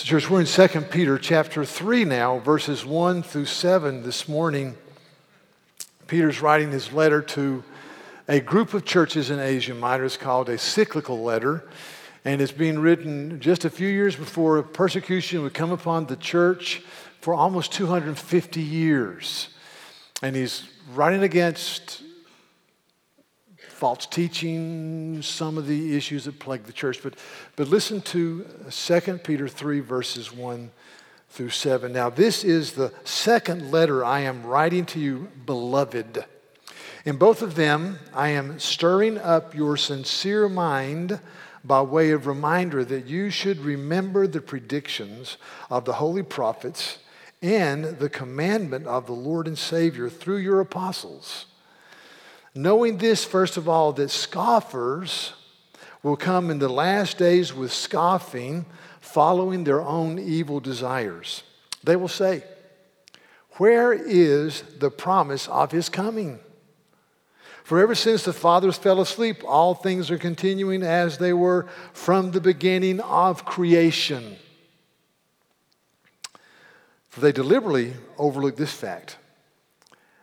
So, church, we're in 2 Peter chapter 3 now, verses 1 through 7 this morning. Peter's writing his letter to a group of churches in Asia Minor. It's called a cyclical letter, and it's being written just a few years before persecution would come upon the church for almost 250 years. And he's writing against false teaching, some of the issues that plague the church. But, but listen to 2 Peter 3, verses 1 through 7. Now, this is the second letter I am writing to you, beloved. In both of them, I am stirring up your sincere mind by way of reminder that you should remember the predictions of the holy prophets and the commandment of the Lord and Savior through your apostles. Knowing this, first of all, that scoffers will come in the last days with scoffing, following their own evil desires. They will say, Where is the promise of his coming? For ever since the fathers fell asleep, all things are continuing as they were from the beginning of creation. For they deliberately overlook this fact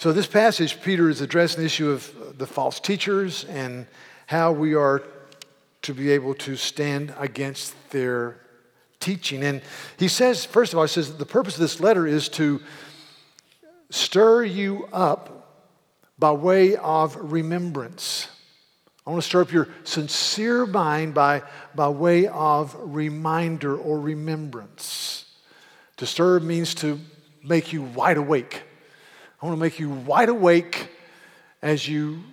So, this passage, Peter is addressing the issue of the false teachers and how we are to be able to stand against their teaching. And he says, first of all, he says the purpose of this letter is to stir you up by way of remembrance. I want to stir up your sincere mind by, by way of reminder or remembrance. To stir means to make you wide awake. I want to make you wide awake as you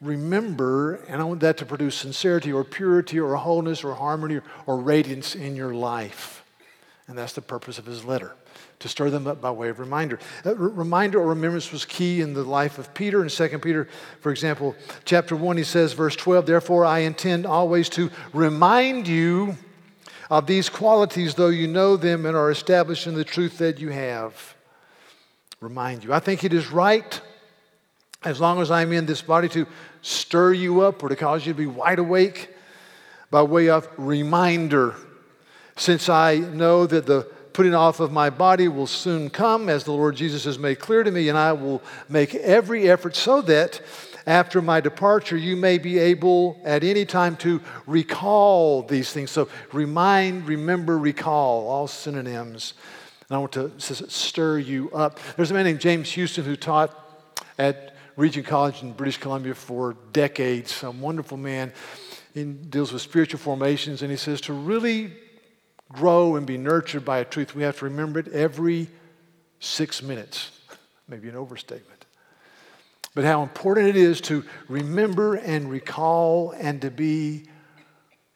remember, and I want that to produce sincerity or purity or wholeness or harmony or radiance in your life. And that's the purpose of his letter, to stir them up by way of reminder. Uh, that reminder or remembrance was key in the life of Peter. In 2 Peter, for example, chapter 1, he says, verse 12, Therefore I intend always to remind you of these qualities, though you know them and are established in the truth that you have remind you. I think it is right, as long as I'm in this body, to stir you up or to cause you to be wide awake by way of reminder. Since I know that the putting off of my body will soon come, as the Lord Jesus has made clear to me, and I will make every effort so that after my departure, you may be able at any time to recall these things. So, remind, remember, recall, all synonyms and I want to stir you up. There's a man named James Houston who taught at Regent College in British Columbia for decades, a wonderful man. He deals with spiritual formations, and he says to really grow and be nurtured by a truth, we have to remember it every six minutes. Maybe an overstatement. But how important it is to remember and recall and to be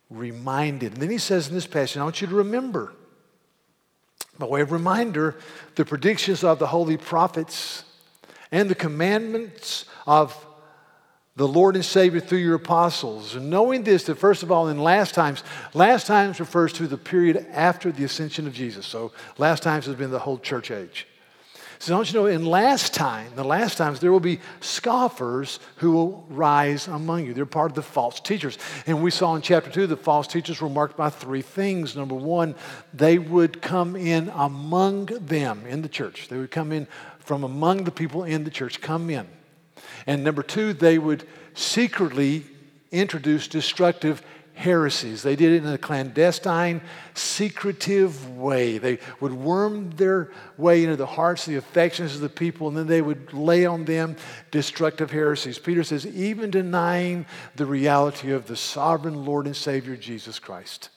reminded. And then he says in this passage, I want you to remember by way of reminder, the predictions of the holy prophets and the commandments of the Lord and Savior through your apostles. And knowing this, that first of all, in last times, last times refers to the period after the ascension of Jesus. So last times has been the whole church age. So don't you know, in last time, the last times, there will be scoffers who will rise among you. They're part of the false teachers. And we saw in chapter 2 the false teachers were marked by three things. Number one, they would come in among them in the church. They would come in from among the people in the church, come in. And number two, they would secretly introduce destructive heresies. They did it in a clandestine, secretive way. They would worm their way into the hearts, the affections of the people, and then they would lay on them destructive heresies. Peter says, even denying the reality of the sovereign Lord and Savior Jesus Christ.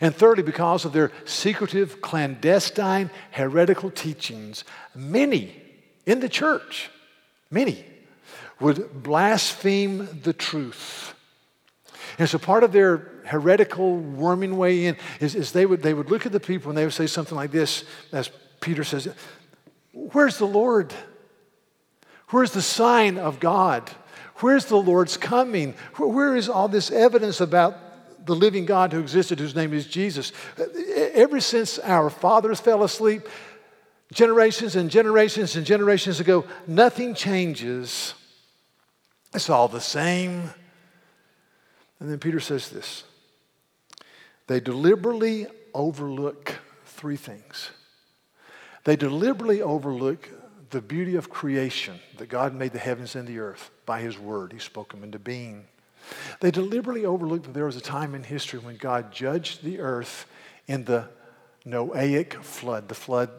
And thirdly, because of their secretive, clandestine, heretical teachings, many in the church, many, would blaspheme the truth and so part of their heretical, worming way in is, is they, would, they would look at the people and they would say something like this, as Peter says, Where's the Lord? Where's the sign of God? Where's the Lord's coming? Where is all this evidence about the living God who existed, whose name is Jesus? Ever since our fathers fell asleep, generations and generations and generations ago, nothing changes. It's all the same. And then Peter says this they deliberately overlook three things. They deliberately overlook the beauty of creation, that God made the heavens and the earth by his word. He spoke them into being. They deliberately overlooked that there was a time in history when God judged the earth in the Noahic flood, the flood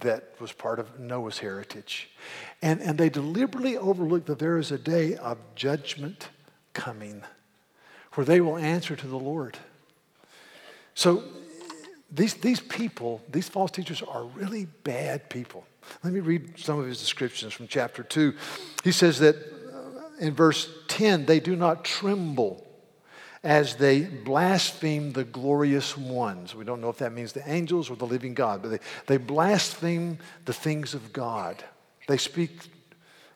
that was part of Noah's heritage. And, and they deliberately overlooked that there is a day of judgment coming where they will answer to the Lord. So these, these people, these false teachers are really bad people. Let me read some of his descriptions from chapter 2. He says that uh, in verse 10, they do not tremble as they blaspheme the glorious ones. We don't know if that means the angels or the living God, but they, they blaspheme the things of God. They speak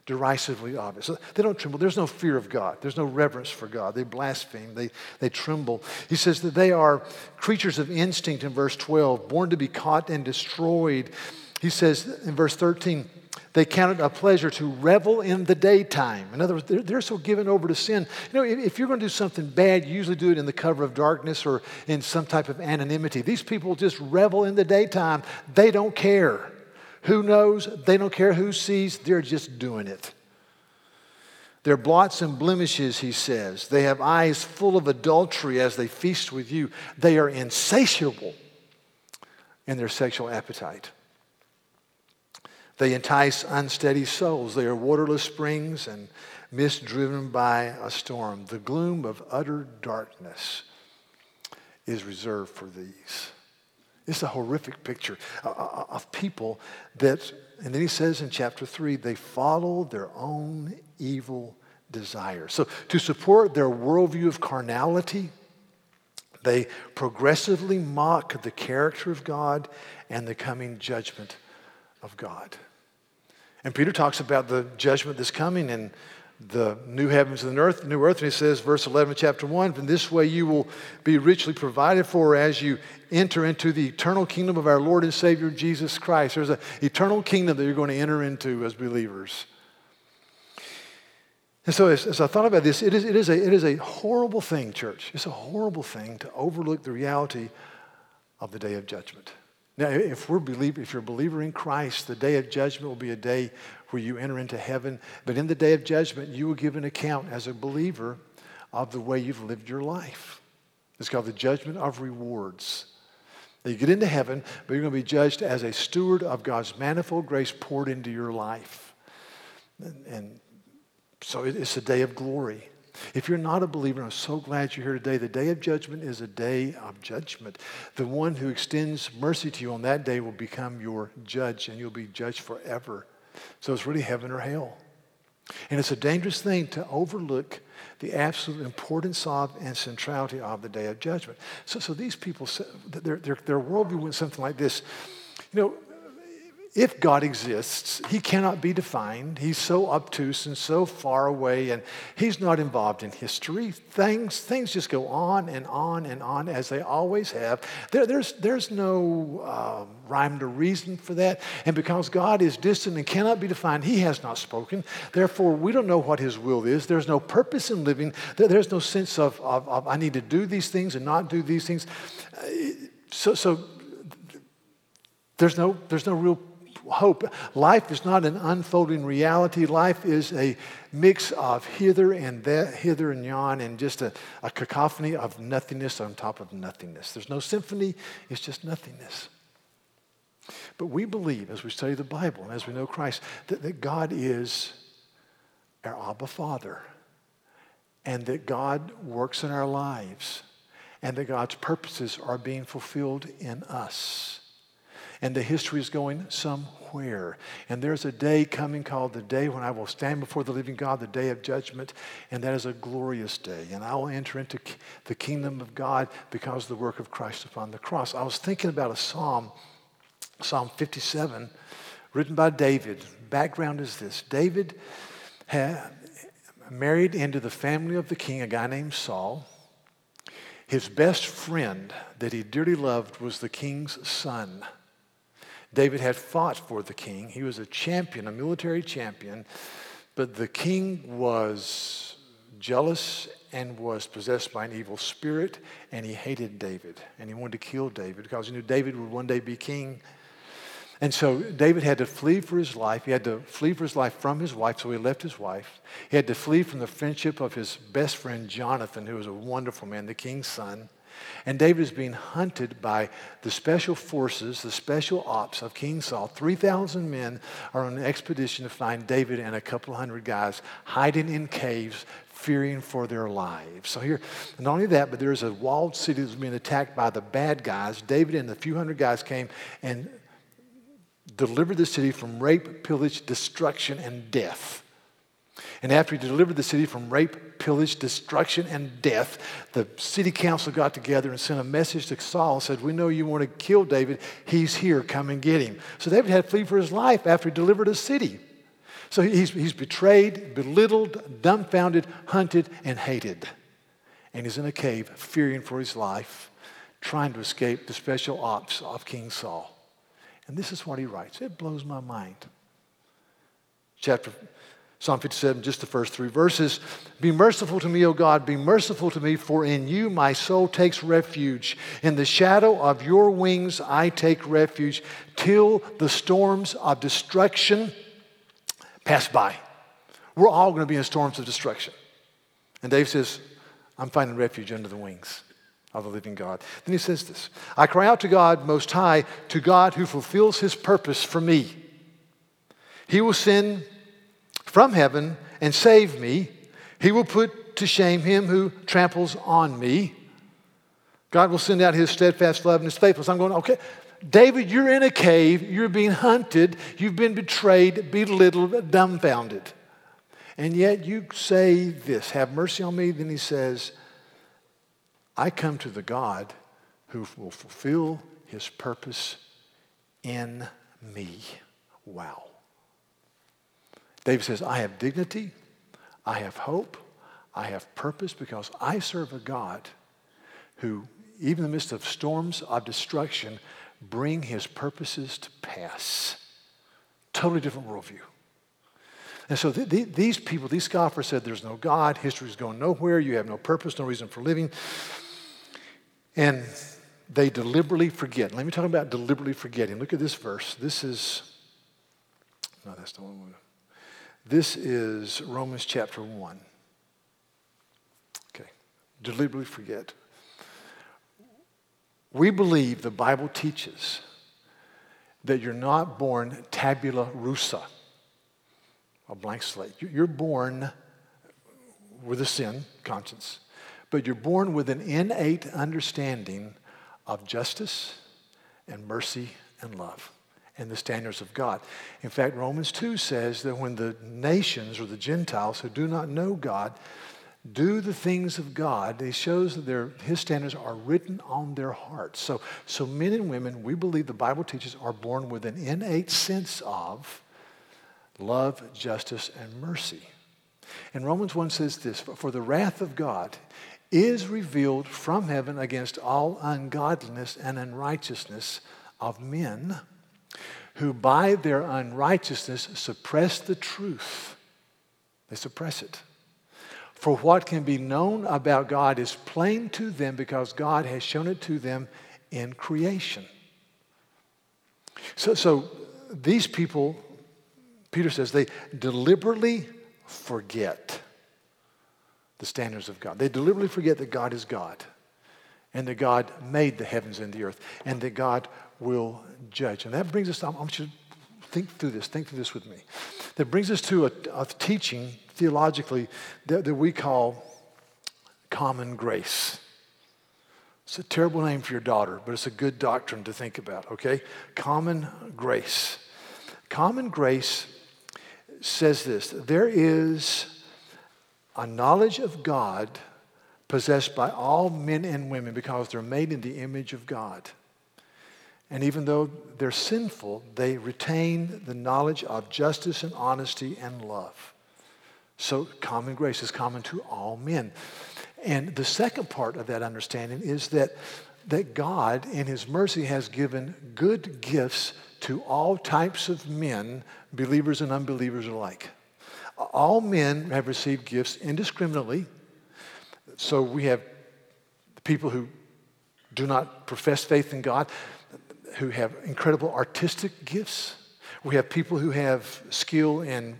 derisively obvious. So they don't tremble. There's no fear of God. There's no reverence for God. They blaspheme. They, they tremble. He says that they are creatures of instinct in verse 12, born to be caught and destroyed. He says in verse 13, they count it a pleasure to revel in the daytime. In other words, they're, they're, so given over to sin. You know, if, if, you're going to do something bad, you usually do it in the cover of darkness or in some type of anonymity. These people just revel in the daytime. They don't care. Who knows? They don't care who sees. They're just doing it. Their blots and blemishes, he says. They have eyes full of adultery as they feast with you. They are insatiable in their sexual appetite. They entice unsteady souls. They are waterless springs and mist driven by a storm. The gloom of utter darkness is reserved for these. It's a horrific picture uh, uh, uh, of people that, and then he says in chapter 3, they follow their own evil desires. So, to support their worldview of carnality, they progressively mock the character of God and the coming judgment of God. And Peter talks about the judgment that's coming in the new heavens and the earth, new earth. And he says, verse 11, chapter 1, in this way you will be richly provided for as you enter into the eternal kingdom of our Lord and Savior Jesus Christ. There's an eternal kingdom that you're going to enter into as believers. And so, as, as I thought about this, it is, it, is a, it is a horrible thing, church. It's a horrible thing to overlook the reality of the day of judgment. Now, if, we're believer, if you're a believer in Christ, the day of judgment will be a day where you enter into heaven. But in the day of judgment, you will give an account as a believer of the way you've lived your life. It's called the judgment of rewards. Now, you get into heaven, but you're going to be judged as a steward of God's manifold grace poured into your life. And, and so it's a day of glory. If you're not a believer, I'm so glad you're here today. The day of judgment is a day of judgment. The one who extends mercy to you on that day will become your judge, and you'll be judged forever. So it's really heaven or hell. And it's a dangerous thing to overlook the absolute importance of and centrality of the day of judgment. So, so these people, their, their, their worldview went something like this. You know, if God exists, he cannot be defined. He's so obtuse and so far away, and he's not involved in history. Things, things just go on and on and on as they always have. There, there's, there's no uh, rhyme to reason for that. And because God is distant and cannot be defined, he has not spoken. Therefore, we don't know what his will is. There's no purpose in living. There's no sense of, of, of I need to do these things and not do these things. Uh, so, so there's no, there's no real hope. Life is not an unfolding reality. Life is a mix of hither and that, hither and yon, and just a, a cacophony of nothingness on top of nothingness. There's no symphony, it's just nothingness. But we believe, as we study the Bible and as we know Christ, that, that God is our Abba Father, and that God works in our lives, and that God's purposes are being fulfilled in us and the history is going somewhere. And there's a day coming called the day when I will stand before the living God, the day of judgment, and that is a glorious day. And I will enter into the kingdom of God because of the work of Christ upon the cross. I was thinking about a psalm Psalm 57, written by David. Background is this David had married into the family of the king, a guy named Saul. His best friend that he dearly loved was the king's son. David had fought for the king. He was a champion, a military champion, but the king was jealous and was possessed by an evil spirit, and he hated David, and he wanted to kill David because he knew David would one day be king. And so David had to flee for his life. He had to flee for his life from his wife, so he left his wife. He had to flee from the friendship of his best friend Jonathan, who was a wonderful man, the king's son. And David is being hunted by the special forces, the special ops of King Saul. 3,000 men are on an expedition to find David and a couple hundred guys hiding in caves, fearing for their lives. So here, not only that, but there's a walled city that's being attacked by the bad guys. David and a few hundred guys came and delivered the city from rape, pillage, destruction, and death. And after he delivered the city from rape, pillage, destruction, and death, the city council got together and sent a message to Saul and said, We know you want to kill David. He's here. Come and get him. So David had to flee for his life after he delivered a city. So he's, he's betrayed, belittled, dumbfounded, hunted, and hated. And he's in a cave, fearing for his life, trying to escape the special ops of King Saul. And this is what he writes. It blows my mind. Chapter Psalm 57, just the first three verses. Be merciful to me, O God, be merciful to me, for in you my soul takes refuge. In the shadow of your wings I take refuge till the storms of destruction pass by. We're all going to be in storms of destruction. And Dave says, I'm finding refuge under the wings of the living God. Then he says this I cry out to God Most High, to God who fulfills his purpose for me. He will send from heaven and save me. He will put to shame him who tramples on me. God will send out his steadfast love and his faithfulness. I'm going, okay, David, you're in a cave, you're being hunted, you've been betrayed, belittled, dumbfounded. And yet you say this, have mercy on me. Then he says, I come to the God who will fulfill his purpose in me. Wow. David says, I have dignity, I have hope, I have purpose because I serve a God who, even in the midst of storms of destruction, bring his purposes to pass. Totally different worldview. And so th- th- these people, these scoffers said there's no God, history's going nowhere, you have no purpose, no reason for living. And they deliberately forget. Let me talk about deliberately forgetting. Look at this verse. This is, no, that's the one. This is Romans chapter 1. Okay, deliberately forget. We believe the Bible teaches that you're not born tabula rasa, a blank slate. You're born with a sin conscience, but you're born with an innate understanding of justice and mercy and love and the standards of God. In fact, Romans 2 says that when the nations or the Gentiles who do not know God do the things of God, it shows that their, his standards are written on their hearts. So, so men and women, we believe the Bible teaches, are born with an innate sense of love, justice, and mercy. And Romans 1 says this For the wrath of God is revealed from heaven against all ungodliness and unrighteousness of men who by their unrighteousness suppress the truth. They suppress it. For what can be known about God is plain to them because God has shown it to them in creation. So, so these people, Peter says, they deliberately forget the standards of God. They deliberately forget that God is God and that God made the heavens and the earth and that God will judge. And that brings us, I want you to think through this, think through this with me. That brings us to a, a teaching theologically that, that we call common grace. It's a terrible name for your daughter, but it's a good doctrine to think about, okay? Common grace. Common grace says this there is a knowledge of God possessed by all men and women because they're made in the image of God. And even though they're sinful, they retain the knowledge of justice and honesty and love. So, common grace is common to all men. And the second part of that understanding is that, that God, in His mercy, has given good gifts to all types of men, believers and unbelievers alike. All men have received gifts indiscriminately. So we have people who do not profess faith in God, who have incredible artistic gifts. We have people who have skill in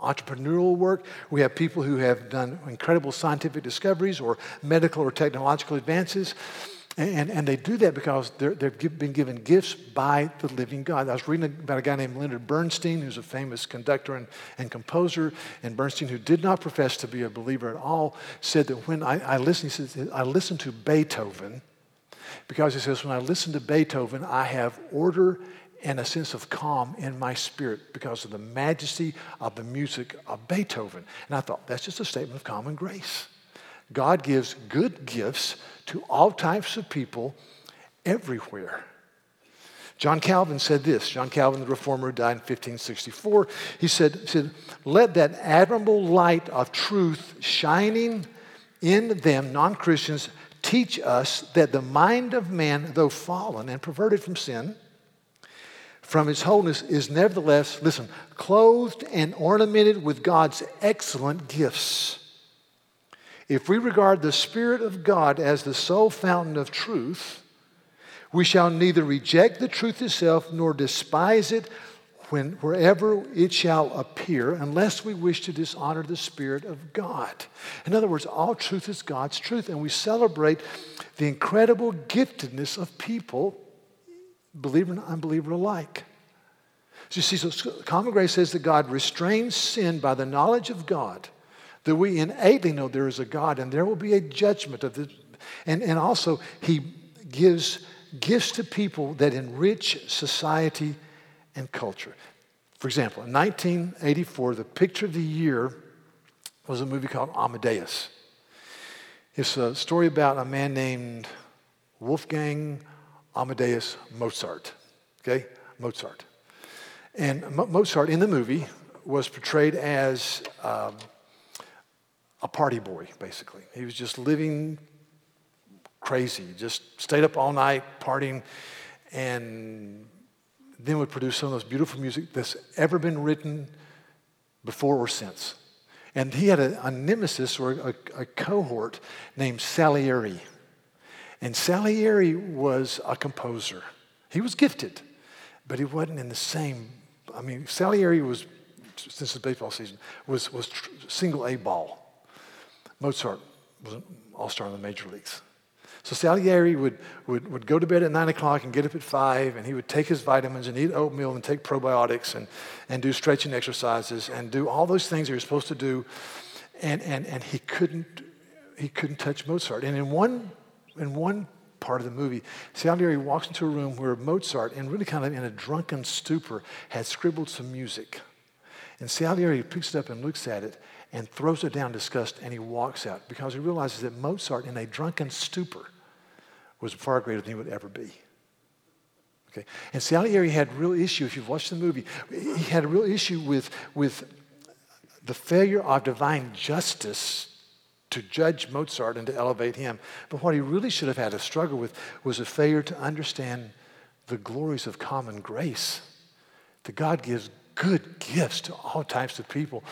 entrepreneurial work. We have people who have done incredible scientific discoveries or medical or technological advances. And, and they do that because they have been given gifts by the living God. I was reading about a guy named Leonard Bernstein, who's a famous conductor and, and composer. And Bernstein, who did not profess to be a believer at all, said that when I, I listen, he says, I listen to Beethoven, because he says, when I listen to Beethoven, I have order and a sense of calm in my spirit because of the majesty of the music of Beethoven. And I thought, that's just a statement of common grace. God gives good gifts to all types of people everywhere. John Calvin said this. John Calvin, the reformer, died in 1564. He said, said, Let that admirable light of truth shining in them, non Christians, teach us that the mind of man, though fallen and perverted from sin, from his wholeness is nevertheless, listen, clothed and ornamented with God's excellent gifts. If we regard the Spirit of God as the sole fountain of truth, we shall neither reject the truth itself nor despise it when, wherever it shall appear, unless we wish to dishonor the Spirit of God. In other words, all truth is God's truth, and we celebrate the incredible giftedness of people, believer and unbeliever alike. So you see, so common grace says that God restrains sin by the knowledge of God that we innately know there is a God and there will be a judgment of this. And, and also, He gives gifts to people that enrich society and culture. For example, in 1984, the picture of the year was a movie called Amadeus. It's a story about a man named Wolfgang Amadeus Mozart. Okay? Mozart. And Mozart in the movie was portrayed as um, a party boy, basically. He was just living crazy, just stayed up all night partying, and then would produce some of the most beautiful music that's ever been written before or since. And he had a, a nemesis or a, a, cohort named Salieri. And Salieri was a composer. He was gifted, but he wasn't in the same. I mean, Salieri was, since the baseball season, was, was tr- single A ball. Mozart was an all star in the major leagues. So Salieri would, would, would go to bed at 9 o'clock and get up at 5, and he would take his vitamins and eat oatmeal and take probiotics and, and do stretching exercises and do all those things he was supposed to do. And, and, and he, couldn't, he couldn't touch Mozart. And in one, in one part of the movie, Salieri walks into a room where Mozart, and really kind of in a drunken stupor, had scribbled some music. And Salieri picks it up and looks at it, and throws it down disgust and he walks out because he realizes that Mozart, in a drunken stupor, was far greater than he would ever be. Okay? And Salieri had real issue, if you've watched the movie, he had a real issue with, with the failure of divine justice to judge Mozart and to elevate him. But what he really should have had a struggle with was a failure to understand the glories of common grace. That God gives good gifts to all types of people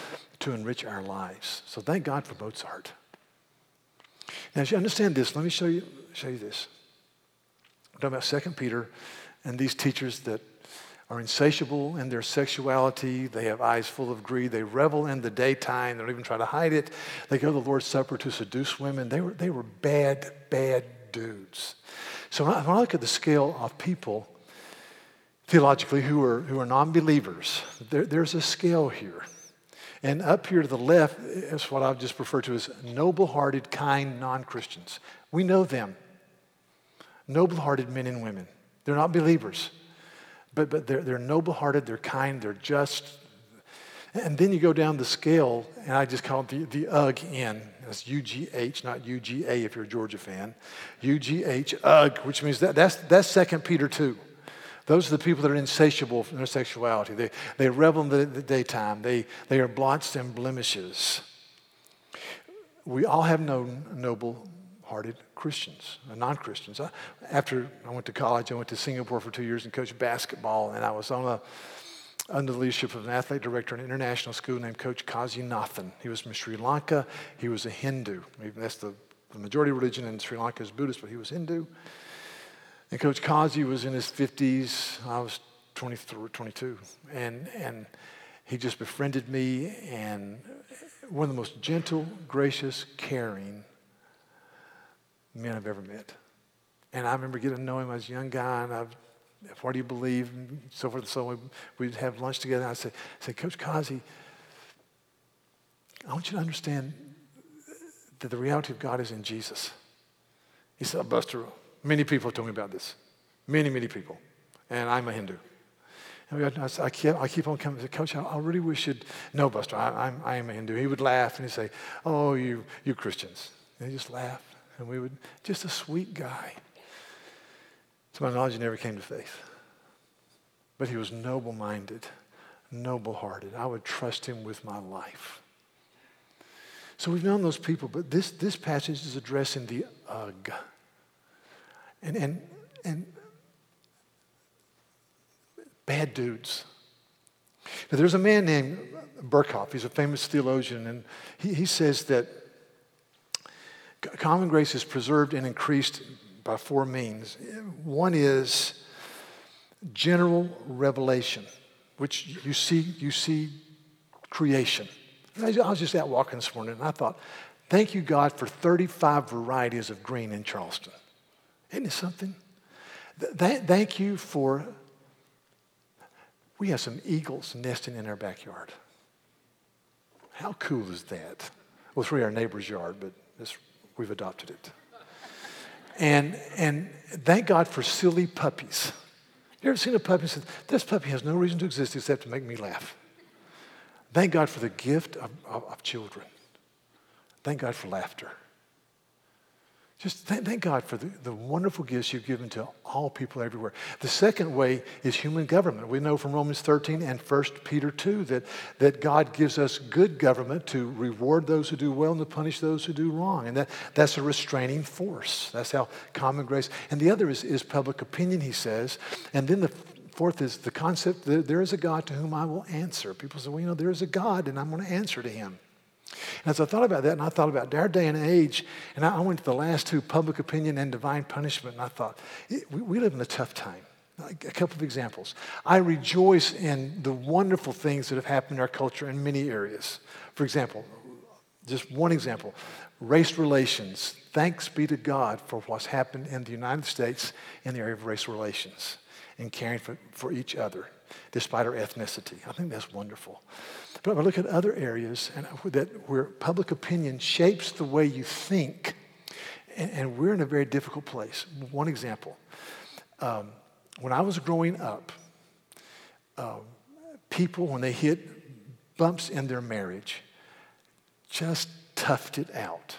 to enrich our lives. So thank God for Mozart. Now, as you understand this, let me show you, show you this. I'm talking about Second Peter and these teachers that are insatiable in their sexuality. They have eyes full of greed. They revel in the daytime. They don't even try to hide it. They go to the Lord's Supper to seduce women. They were, they were bad, bad dudes. So when I, when I look at the scale of people theologically who are, who are non believers. There, there's a scale here. And up here to the left is what I've just referred to as noble hearted, kind non Christians. We know them. Noble hearted men and women. They're not believers, but, but they're, they're noble hearted, they're kind, they're just. And then you go down the scale, and I just call it the, the UGH in. That's U G H, not U G A if you're a Georgia fan. UGH, UG, which means that, that's, that's 2 Peter 2. Those are the people that are insatiable in their sexuality. They, they revel in the, the daytime. They, they are blots and blemishes. We all have no noble hearted Christians, uh, non Christians. After I went to college, I went to Singapore for two years and coached basketball, and I was on a under the leadership of an athletic director in an international school named Coach Kazi Nathan. He was from Sri Lanka. He was a Hindu. That's the, the majority religion in Sri Lanka is Buddhist, but he was Hindu. And Coach Kazi was in his 50s. I was 23, 22. And, and he just befriended me and one of the most gentle, gracious, caring men I've ever met. And I remember getting to know him as a young guy, and I've what do you believe? And so forth and so on. We'd have lunch together. And I'd say, say, Coach Kazi, I want you to understand that the reality of God is in Jesus. He said, Buster, many people have told me about this. Many, many people. And I'm a Hindu. And I, I, keep, I keep on coming and say, Coach, I, I really wish you'd, no, Buster, I, I'm, I am a Hindu. He would laugh and he'd say, Oh, you, you Christians. And he'd just laugh. And we would, just a sweet guy. To my knowledge, he never came to faith. But he was noble minded, noble hearted. I would trust him with my life. So we've known those people, but this, this passage is addressing the ugh. And, and, and bad dudes. Now, there's a man named Berkhof. He's a famous theologian, and he, he says that common grace is preserved and increased by four means. One is general revelation, which you see, you see creation. I was just out walking this morning and I thought, thank you, God, for 35 varieties of green in Charleston. Isn't it something? Th- thank you for, we have some eagles nesting in our backyard. How cool is that? Well, it's really our neighbor's yard, but we've adopted it. And, and thank God for silly puppies. You ever seen a puppy said, This puppy has no reason to exist except to make me laugh? Thank God for the gift of, of, of children. Thank God for laughter. Just thank, thank God for the, the wonderful gifts you've given to all people everywhere. The second way is human government. We know from Romans 13 and 1 Peter 2 that, that God gives us good government to reward those who do well and to punish those who do wrong. And that, that's a restraining force. That's how common grace. And the other is, is public opinion, he says. And then the fourth is the concept that there is a God to whom I will answer. People say, well, you know, there is a God and I'm going to answer to him. As I thought about that, and I thought about our day and age, and I went to the last two, public opinion and divine punishment, and I thought, we live in a tough time. A couple of examples. I rejoice in the wonderful things that have happened in our culture in many areas. For example, just one example race relations. Thanks be to God for what's happened in the United States in the area of race relations and caring for, for each other despite our ethnicity. I think that's wonderful. But I look at other areas and that where public opinion shapes the way you think, and, and we're in a very difficult place. One example: um, when I was growing up, um, people when they hit bumps in their marriage, just toughed it out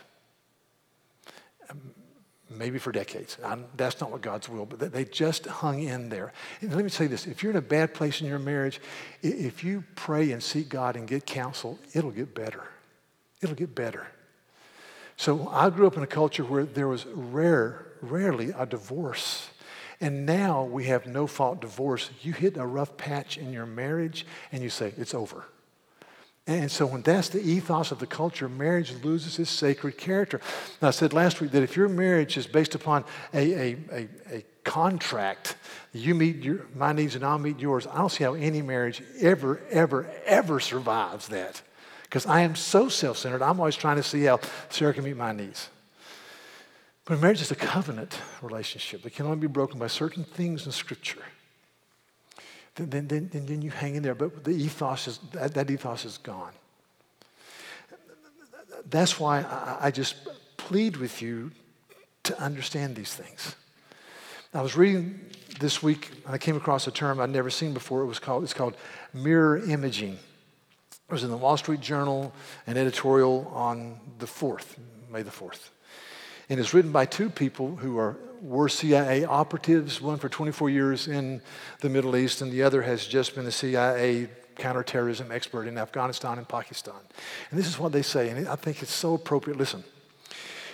maybe for decades. I'm, that's not what God's will, but they just hung in there. And let me say this if you're in a bad place in your marriage, if you pray and seek God and get counsel, it'll get better. It'll get better. So I grew up in a culture where there was rare, rarely a divorce. And now we have no fault divorce. You hit a rough patch in your marriage and you say, it's over. And so, when that's the ethos of the culture, marriage loses its sacred character. Now, I said last week that if your marriage is based upon a, a, a, a contract, you meet your, my needs and I'll meet yours, I don't see how any marriage ever, ever, ever survives that. Because I am so self centered, I'm always trying to see how Sarah can meet my needs. But marriage is a covenant relationship that can only be broken by certain things in Scripture then, then, then, you hang in there. But the ethos is, that, that ethos is gone. That's why I, I just plead with you to understand these things. I was reading this week, and I came across a term I'd never seen before. It was called, it's called mirror imaging. It was in the Wall Street Journal, an editorial on the 4th, May the 4th. And it's written by two people who are, were CIA operatives, one for 24 years in the Middle East, and the other has just been a CIA counterterrorism expert in Afghanistan and Pakistan. And this is what they say, and I think it's so appropriate. Listen.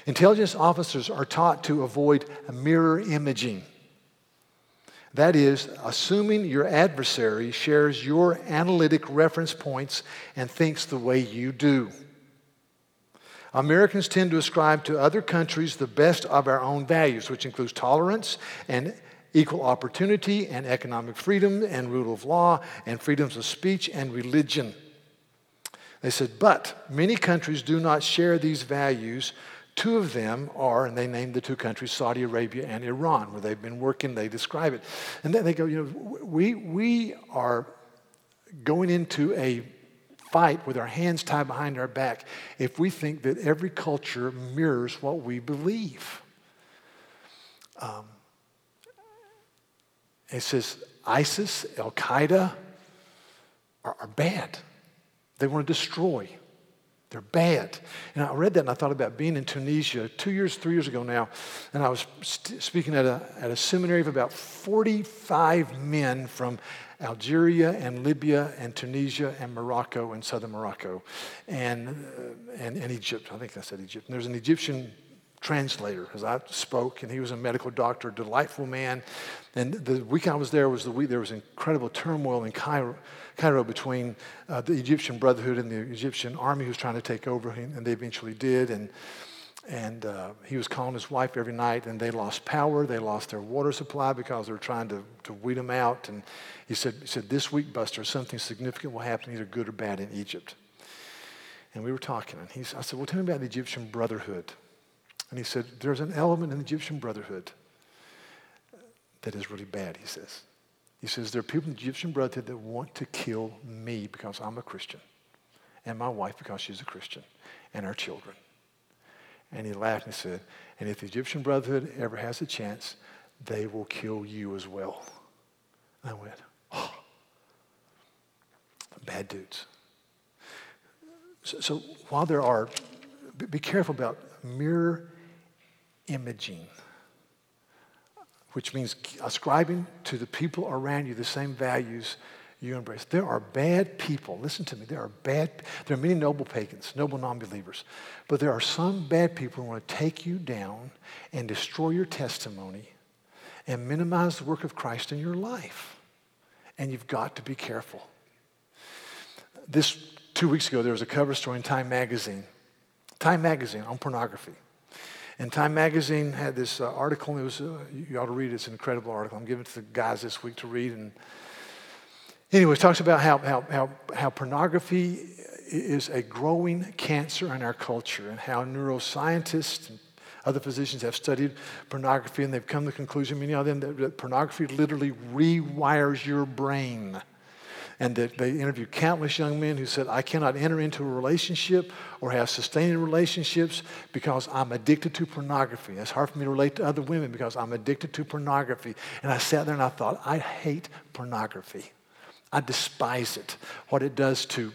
Intelligence officers are taught to avoid mirror imaging. That is, assuming your adversary shares your analytic reference points and thinks the way you do. Americans tend to ascribe to other countries the best of our own values, which includes tolerance and equal opportunity and economic freedom and rule of law and freedoms of speech and religion. They said, but many countries do not share these values Two of them are, and they named the two countries, Saudi Arabia and Iran, where they've been working, they describe it. And then they go, you know, we, we are going into a fight with our hands tied behind our back if we think that every culture mirrors what we believe. Um, it says ISIS, Al Qaeda are, are bad. They want to destroy. They're bad. And I read that and I thought about being in Tunisia two years, three years ago now. And I was st- speaking at a, at a seminary of about 45 men from Algeria and Libya and Tunisia and Morocco and southern Morocco and, uh, and, and Egypt. I think I said Egypt. And there's an Egyptian translator as I spoke, and he was a medical doctor, delightful man. And the week I was there was the week there was incredible turmoil in Cairo, Cairo between uh, the Egyptian Brotherhood and the Egyptian army who was trying to take over, and they eventually did. And and uh, he was calling his wife every night, and they lost power. They lost their water supply because they were trying to, to weed them out. And he said, he said, This week, Buster, something significant will happen, either good or bad, in Egypt. And we were talking, and he, I said, Well, tell me about the Egyptian Brotherhood. And he said, There's an element in the Egyptian Brotherhood that is really bad, he says. He says, There are people in the Egyptian Brotherhood that want to kill me because I'm a Christian, and my wife because she's a Christian, and our children. And he laughed and said, And if the Egyptian Brotherhood ever has a chance, they will kill you as well. And I went, Oh, bad dudes. So, so while there are, be careful about mirror imaging, which means ascribing to the people around you the same values you embrace. There are bad people. Listen to me. There are bad. There are many noble pagans, noble non-believers, but there are some bad people who want to take you down and destroy your testimony and minimize the work of Christ in your life. And you've got to be careful. This two weeks ago, there was a cover story in Time Magazine. Time Magazine on pornography. And Time Magazine had this uh, article, and it was, uh, you ought to read it. It's an incredible article. I'm giving it to the guys this week to read. And anyway, it talks about how, how, how, how pornography is a growing cancer in our culture and how neuroscientists and other physicians have studied pornography and they've come to the conclusion, many of them, that, that pornography literally rewires your brain and that they interviewed countless young men who said, I cannot enter into a relationship or have sustaining relationships because I'm addicted to pornography. It's hard for me to relate to other women because I'm addicted to pornography. And I sat there and I thought, I hate pornography. I despise it, what it does to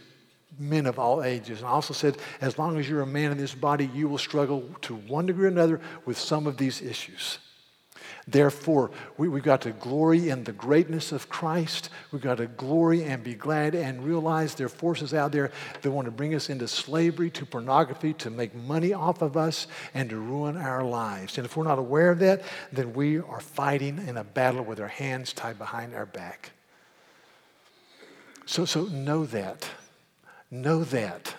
men of all ages. And I also said, as long as you're a man in this body, you will struggle to one degree or another with some of these issues. Therefore, we, have got to glory in the greatness of Christ. We've got to glory and be glad and realize there are forces out there that want to bring us into slavery, to pornography, to make money off of us, and to ruin our lives. And if we're not aware of that, then we are fighting in a battle with our hands tied behind our back. So, so know that. Know that.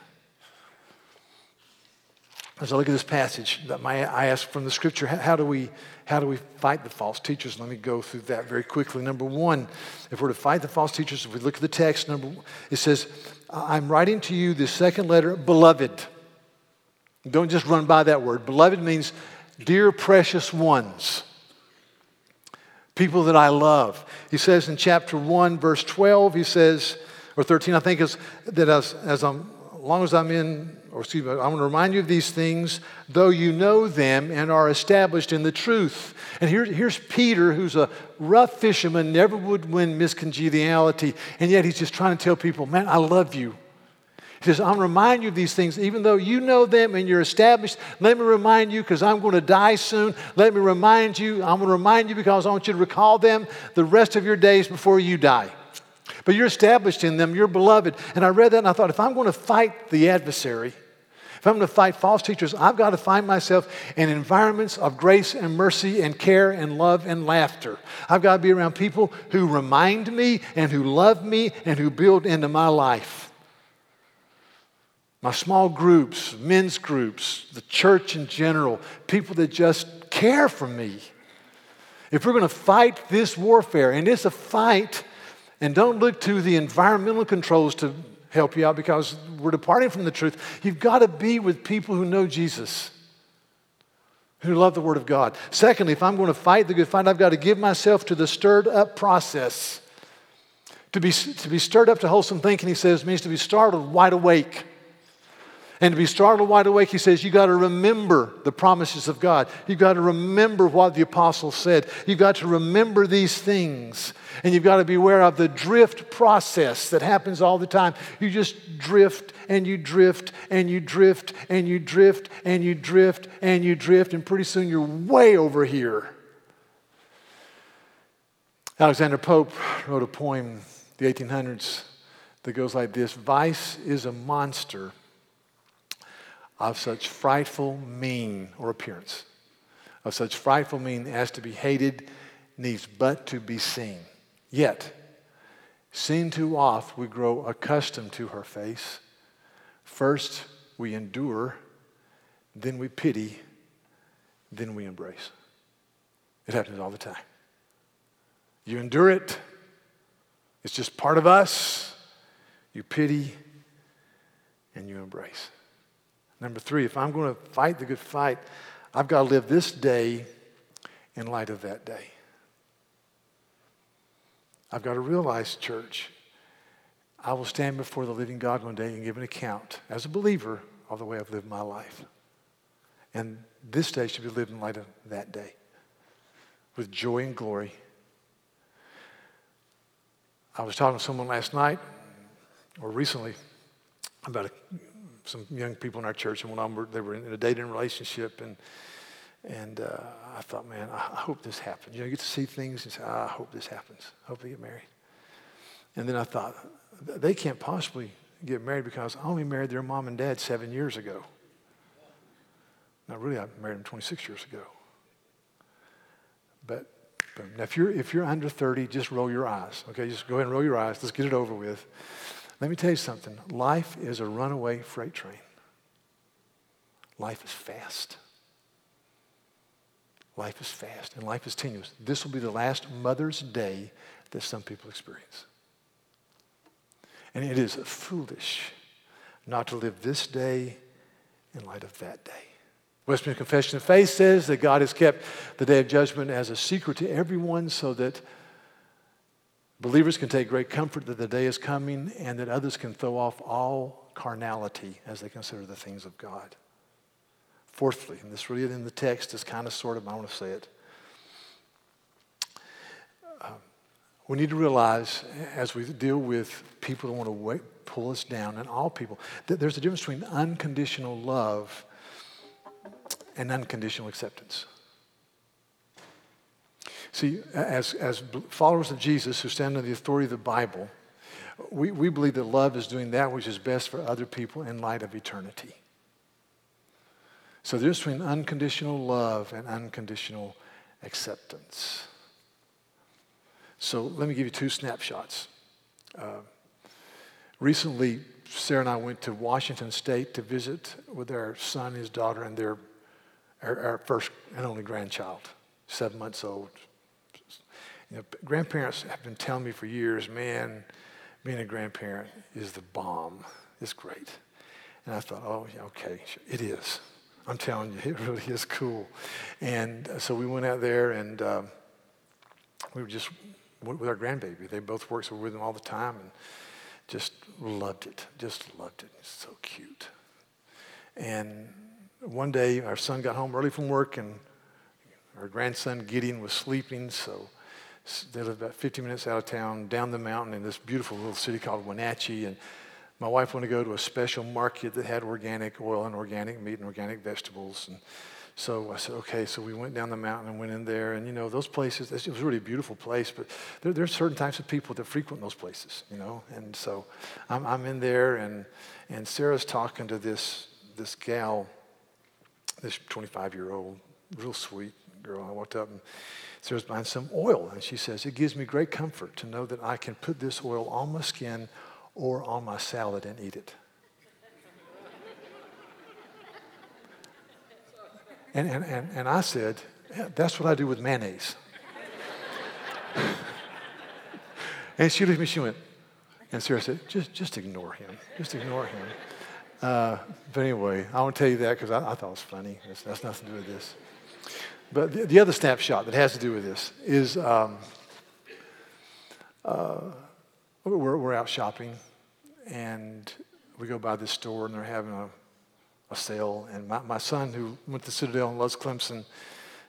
As I look at this passage, my, I ask from the scripture, how do we how do we fight the false teachers? Let me go through that very quickly. Number one, if we're to fight the false teachers, if we look at the text, number it says, "I'm writing to you the second letter, beloved." Don't just run by that word. Beloved means dear, precious ones people that I love. He says in chapter 1, verse 12, he says, or 13, I think, is that as, as I'm, long as I'm in or excuse me, I want to remind you of these things, though you know them and are established in the truth. And here, here's Peter, who's a rough fisherman, never would win Miss Congeniality, and yet he's just trying to tell people, man, I love you. Says, I'm remind you of these things, even though you know them and you're established. Let me remind you because I'm going to die soon. Let me remind you. I'm going to remind you because I want you to recall them the rest of your days before you die. But you're established in them, you're beloved. And I read that and I thought, if I'm going to fight the adversary, if I'm going to fight false teachers, I've got to find myself in environments of grace and mercy and care and love and laughter. I've got to be around people who remind me and who love me and who build into my life. My small groups, men's groups, the church in general, people that just care for me. If we're going to fight this warfare, and it's a fight, and don't look to the environmental controls to help you out because we're departing from the truth. You've got to be with people who know Jesus, who love the Word of God. Secondly, if I'm going to fight the good fight, I've got to give myself to the stirred up process. To be, to be stirred up to wholesome thinking, he says, means to be startled wide awake. And to be startled wide awake, he says, you got to remember the promises of God. You've got to remember what the apostles said. You've got to remember these things. And you've got to be aware of the drift process that happens all the time. You just drift and you drift and you drift and you drift and you drift and you drift, and pretty soon you're way over here. Alexander Pope wrote a poem, the 1800s, that goes like this Vice is a monster of such frightful mien or appearance, of such frightful mien as to be hated, needs but to be seen. Yet, seen too oft, we grow accustomed to her face. First, we endure, then we pity, then we embrace. It happens all the time. You endure it, it's just part of us. You pity, and you embrace. Number three, if I'm going to fight the good fight, I've got to live this day in light of that day. I've got to realize, church, I will stand before the living God one day and give an account as a believer of the way I've lived my life. And this day should be lived in light of that day with joy and glory. I was talking to someone last night or recently about a, some young people in our church, and them they were in a dating relationship, and and uh, I thought, man, I hope this happens. You know, you get to see things and say, ah, I hope this happens. I hope they get married. And then I thought, they can't possibly get married because I only married their mom and dad seven years ago. Now, really, I married them 26 years ago. But, but now if you're, if you're under 30, just roll your eyes. Okay, just go ahead and roll your eyes. Let's get it over with. Let me tell you something. Life is a runaway freight train. Life is fast. Life is fast and life is tenuous. This will be the last Mother's Day that some people experience. And it is foolish not to live this day in light of that day. Westminster Confession of Faith says that God has kept the day of judgment as a secret to everyone so that believers can take great comfort that the day is coming and that others can throw off all carnality as they consider the things of God. Fourthly, and this really in the text is kind of sort of, I want to say it. Um, we need to realize as we deal with people who want to wait, pull us down, and all people, that there's a difference between unconditional love and unconditional acceptance. See, as, as followers of Jesus who stand under the authority of the Bible, we, we believe that love is doing that which is best for other people in light of eternity. So there's between unconditional love and unconditional acceptance. So let me give you two snapshots. Uh, recently, Sarah and I went to Washington State to visit with our son, his daughter, and their our, our first and only grandchild, seven months old. You know, grandparents have been telling me for years, man, being a grandparent is the bomb. It's great. And I thought, oh, yeah, okay, it is. I'm telling you, it really is cool. And uh, so we went out there and uh, we were just with our grandbaby. They both worked, so we were with them all the time and just loved it. Just loved it. It's so cute. And one day, our son got home early from work and our grandson Gideon was sleeping, so they lived about 50 minutes out of town, down the mountain in this beautiful little city called Wenatchee. And My wife wanted to go to a special market that had organic oil and organic meat and organic vegetables. And so I said, okay. So we went down the mountain and went in there. And, you know, those places, it was really a beautiful place, but there, there's certain types of people that frequent those places, you know. And so I'm, I'm in there, and, and Sarah's talking to this, this gal, this 25 year old, real sweet girl. I walked up and Sarah's buying some oil. And she says, It gives me great comfort to know that I can put this oil on my skin or on my salad and eat it. And, and, and, and I said, yeah, That's what I do with mayonnaise. and she looked at me, she went, and Sarah said, Just, just ignore him. Just ignore him. Uh, but anyway, I want to tell you that because I, I, thought it was funny. That's, that's, nothing to do with this. But the, the, other snapshot that has to do with this is um, uh, we're, we're out shopping and we go by this store and they're having a, a sale. And my, my son, who went to Citadel and loves Clemson,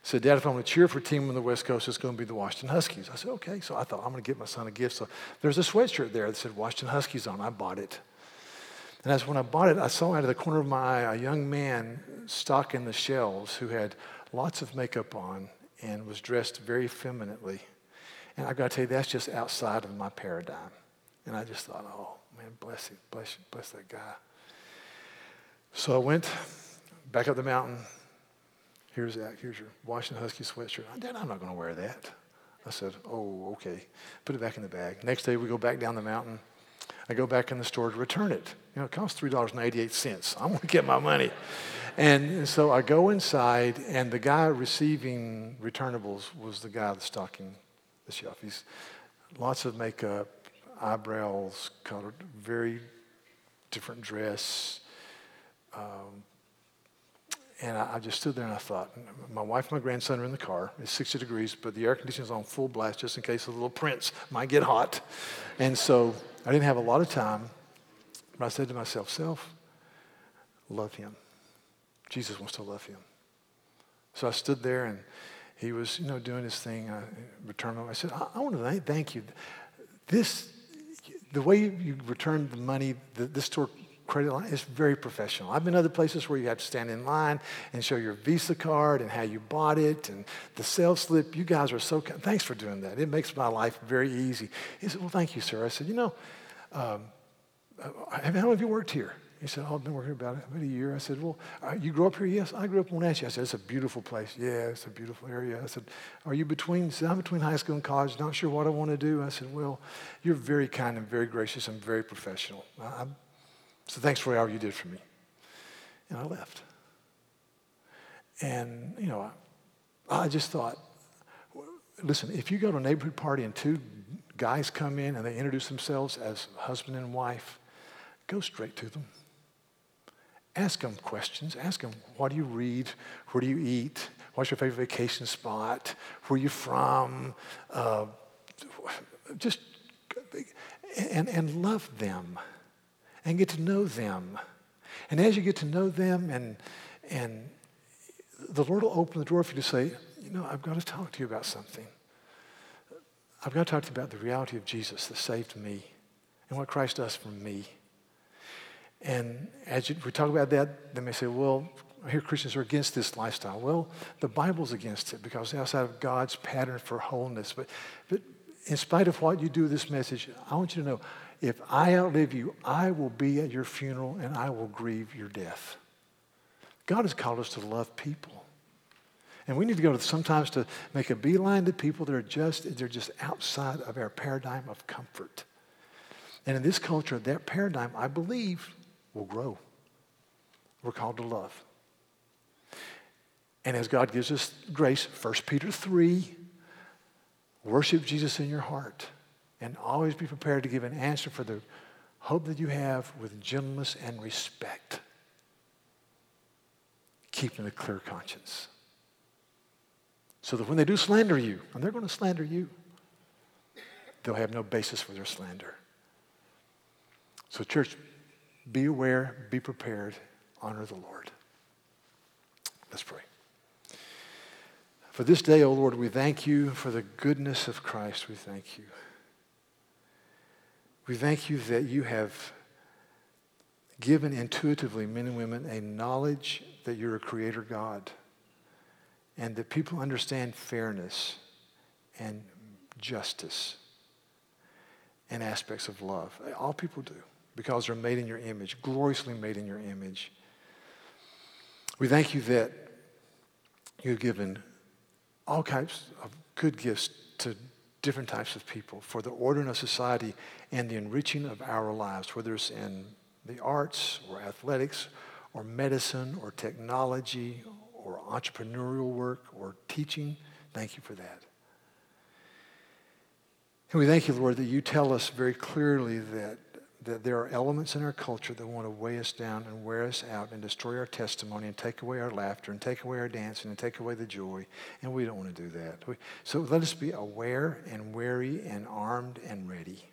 said, Dad, if I'm going to cheer for a team on the West Coast, it's going to be the Washington Huskies. I said, okay. So I thought, I'm going to get my son a gift. So there's a sweatshirt there that said Washington Huskies on. I bought it. And as when I bought it, I saw out of the corner of my eye a young man stocking the shelves who had lots of makeup on and was dressed very femininely. And I've got to tell you, that's just outside of my paradigm. And I just thought, oh, man, bless him, bless, bless that guy. So I went back up the mountain. Here's that. Here's your Washington Husky sweatshirt. Dad, I'm not going to wear that. I said, oh, okay. Put it back in the bag. Next day, we go back down the mountain. I go back in the store to return it. You know, it costs $3.88. I want to get my money. And so I go inside, and the guy receiving returnables was the guy that's stocking the shelf. He's lots of makeup, eyebrows colored, very different dress. Um, and I, I, just stood there and I thought, my wife and my grandson are in the car. It's 60 degrees, but the air conditioning's on full blast just in case the little prince might get hot. And so I didn't have a lot of time, but I said to myself, self, love him. Jesus wants to love him. So I stood there and he was, you know, doing his thing. I returned him. I said, I, I want to thank you. This, the way you returned the money, the, this store credit line It's very professional. I've been other places where you have to stand in line and show your Visa card and how you bought it and the sales slip. You guys are so, kind. thanks for doing that. It makes my life very easy. He said, well, thank you, sir. I said, you know, um, uh, how long have you worked here? He said, Oh, I've been working about, about a year. I said, Well, uh, you grew up here? Yes, I grew up in Wenatchee. I said, It's a beautiful place. Yeah, it's a beautiful area. I said, Are you between? He said, I'm between high school and college, not sure what I want to do. I said, Well, you're very kind and very gracious and very professional. I, so thanks for all you did for me. And I left. And, you know, I, I just thought, listen, if you go to a neighborhood party and two guys come in and they introduce themselves as husband and wife, go straight to them. Ask them questions. Ask them, what do you read? Where do you eat? What's your favorite vacation spot? Where are you from? Uh, just, and, and love them and get to know them. And as you get to know them and, and the Lord will open the door for you to say, you know, I've got to talk to you about something. I've got to talk to you about the reality of Jesus that saved me and what Christ does for me. And as you, we talk about that, they may say, well, I hear Christians are against this lifestyle. Well, the Bible's against it because it's outside of God's pattern for wholeness. But, but in spite of what you do this message, I want you to know if I outlive you, I will be at your funeral and I will grieve your death. God has called us to love people. And we need to go to sometimes to make a beeline to people that are just, they're just outside of our paradigm of comfort. And in this culture, that paradigm, I believe, will grow. We're called to love. And as God gives us grace, 1 Peter 3, worship Jesus in your heart and always be prepared to give an answer for the hope that you have with gentleness and respect. Keeping a clear conscience. So that when they do slander you, and they're going to slander you, they'll have no basis for their slander. So, church, be aware, be prepared, honor the Lord. Let's pray. For this day, O oh Lord, we thank you for the goodness of Christ. We thank you. We thank you that you have given intuitively, men and women, a knowledge that you're a creator God and that people understand fairness and justice and aspects of love. All people do because they're made in your image, gloriously made in your image. We thank you that you've given all types of good gifts to different types of people for the ordering of society and the enriching of our lives, whether it's in the arts or athletics or medicine or technology or entrepreneurial work or teaching. Thank you for that. And we thank you, Lord, that you tell us very clearly that, that there are elements in our culture that want to weigh us down and wear us out and destroy our testimony and take away our laughter and take away our dancing and take away the joy. And we don't want to do that. We, so let us be aware and wary and armed and ready.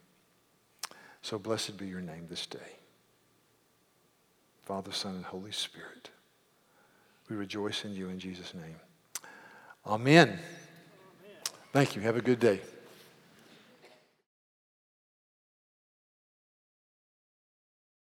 So blessed be your name this day. Father, Son, and Holy Spirit. We rejoice in you in Jesus' name. Amen. Amen. Thank you. Have a good day.